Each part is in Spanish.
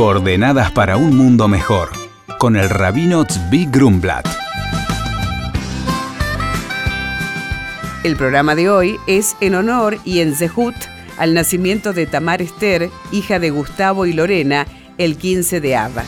Coordenadas para un mundo mejor, con el rabino Tzvi Grumblat. El programa de hoy es en honor y en Zehut al nacimiento de Tamar Esther, hija de Gustavo y Lorena, el 15 de Abba.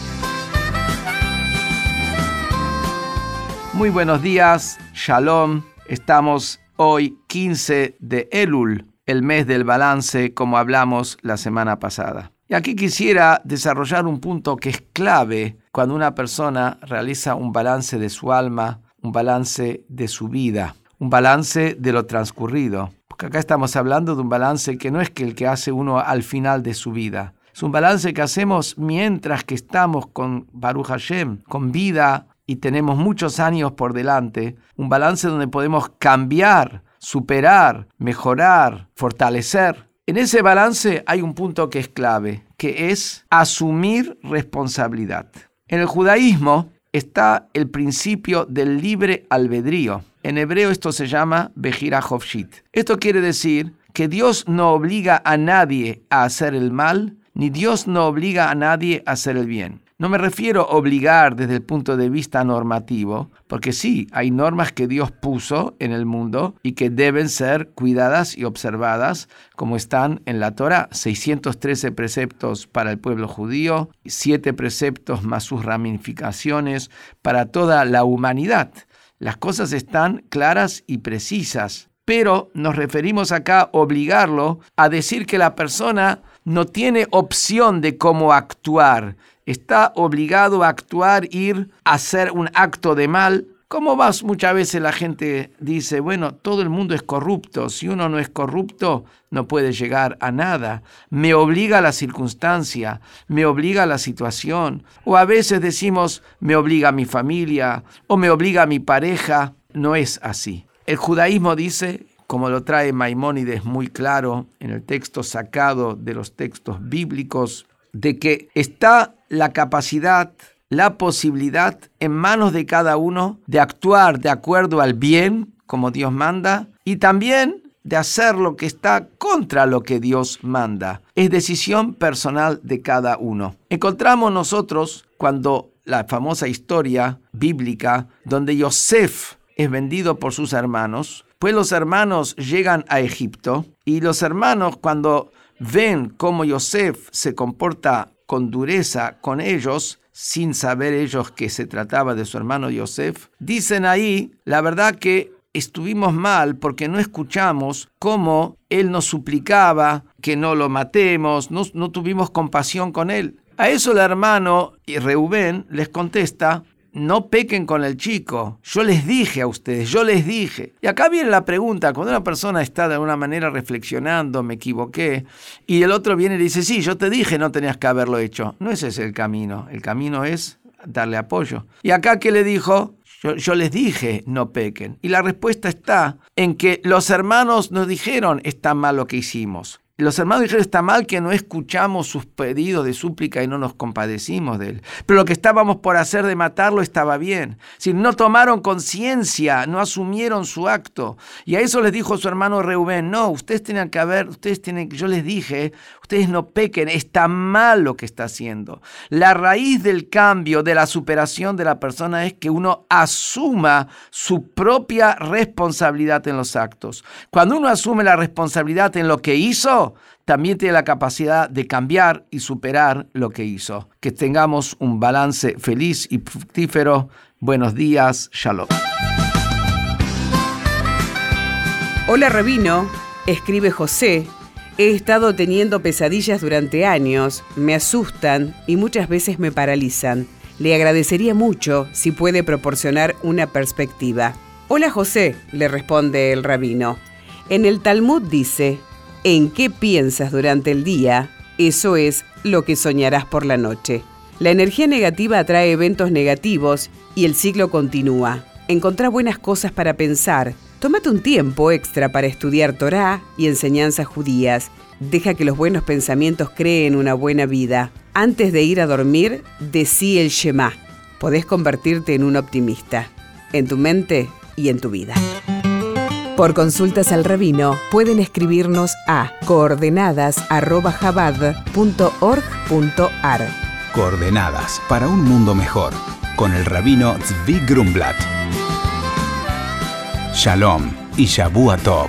Muy buenos días, Shalom. Estamos hoy 15 de Elul, el mes del balance, como hablamos la semana pasada. Y aquí quisiera desarrollar un punto que es clave cuando una persona realiza un balance de su alma, un balance de su vida, un balance de lo transcurrido. Porque acá estamos hablando de un balance que no es que el que hace uno al final de su vida. Es un balance que hacemos mientras que estamos con Baruch Hashem, con vida y tenemos muchos años por delante. Un balance donde podemos cambiar, superar, mejorar, fortalecer. En ese balance hay un punto que es clave, que es asumir responsabilidad. En el judaísmo está el principio del libre albedrío. En hebreo esto se llama Bejira Hofshit. Esto quiere decir que Dios no obliga a nadie a hacer el mal, ni Dios no obliga a nadie a hacer el bien. No me refiero a obligar desde el punto de vista normativo, porque sí, hay normas que Dios puso en el mundo y que deben ser cuidadas y observadas, como están en la Torah, 613 preceptos para el pueblo judío, 7 preceptos más sus ramificaciones para toda la humanidad. Las cosas están claras y precisas, pero nos referimos acá a obligarlo a decir que la persona no tiene opción de cómo actuar, está obligado a actuar, ir a hacer un acto de mal. Como vas, muchas veces la gente dice, bueno, todo el mundo es corrupto, si uno no es corrupto, no puede llegar a nada. Me obliga la circunstancia, me obliga la situación. O a veces decimos, me obliga mi familia o me obliga mi pareja. No es así. El judaísmo dice, como lo trae Maimónides muy claro en el texto sacado de los textos bíblicos, de que está la capacidad, la posibilidad en manos de cada uno de actuar de acuerdo al bien, como Dios manda, y también de hacer lo que está contra lo que Dios manda. Es decisión personal de cada uno. Encontramos nosotros cuando la famosa historia bíblica donde Yosef es vendido por sus hermanos, pues los hermanos llegan a Egipto y los hermanos cuando ven cómo Yosef se comporta con dureza con ellos, sin saber ellos que se trataba de su hermano Yosef, dicen ahí, la verdad que estuvimos mal porque no escuchamos cómo él nos suplicaba que no lo matemos, no, no tuvimos compasión con él. A eso el hermano Reubén les contesta, no pequen con el chico. Yo les dije a ustedes, yo les dije. Y acá viene la pregunta, cuando una persona está de alguna manera reflexionando, me equivoqué, y el otro viene y dice, sí, yo te dije, no tenías que haberlo hecho. No ese es el camino, el camino es darle apoyo. Y acá que le dijo, yo, yo, les dije, no pequen. Y la respuesta está en que los hermanos nos dijeron, está mal lo que hicimos. Los hermanos dijeron, está mal que no escuchamos sus pedidos de súplica y no nos compadecimos de él. Pero lo que estábamos por hacer de matarlo estaba bien. Si no tomaron conciencia, no asumieron su acto. Y a eso les dijo su hermano Reubén, no, ustedes tienen que haber, ustedes tienen, yo les dije, ustedes no pequen, está mal lo que está haciendo. La raíz del cambio, de la superación de la persona es que uno asuma su propia responsabilidad en los actos. Cuando uno asume la responsabilidad en lo que hizo, también tiene la capacidad de cambiar y superar lo que hizo. Que tengamos un balance feliz y fructífero. Buenos días, shalom. Hola Rabino, escribe José. He estado teniendo pesadillas durante años, me asustan y muchas veces me paralizan. Le agradecería mucho si puede proporcionar una perspectiva. Hola José, le responde el rabino. En el Talmud dice, en qué piensas durante el día, eso es lo que soñarás por la noche. La energía negativa atrae eventos negativos y el ciclo continúa. Encontrá buenas cosas para pensar. Tómate un tiempo extra para estudiar Torah y enseñanzas judías. Deja que los buenos pensamientos creen una buena vida. Antes de ir a dormir, decí el Shema. Podés convertirte en un optimista, en tu mente y en tu vida. Por consultas al rabino pueden escribirnos a coordenadas.jabad.org.ar. Coordenadas para un mundo mejor con el rabino Zvi Grumblat. Shalom y Shabu Tov.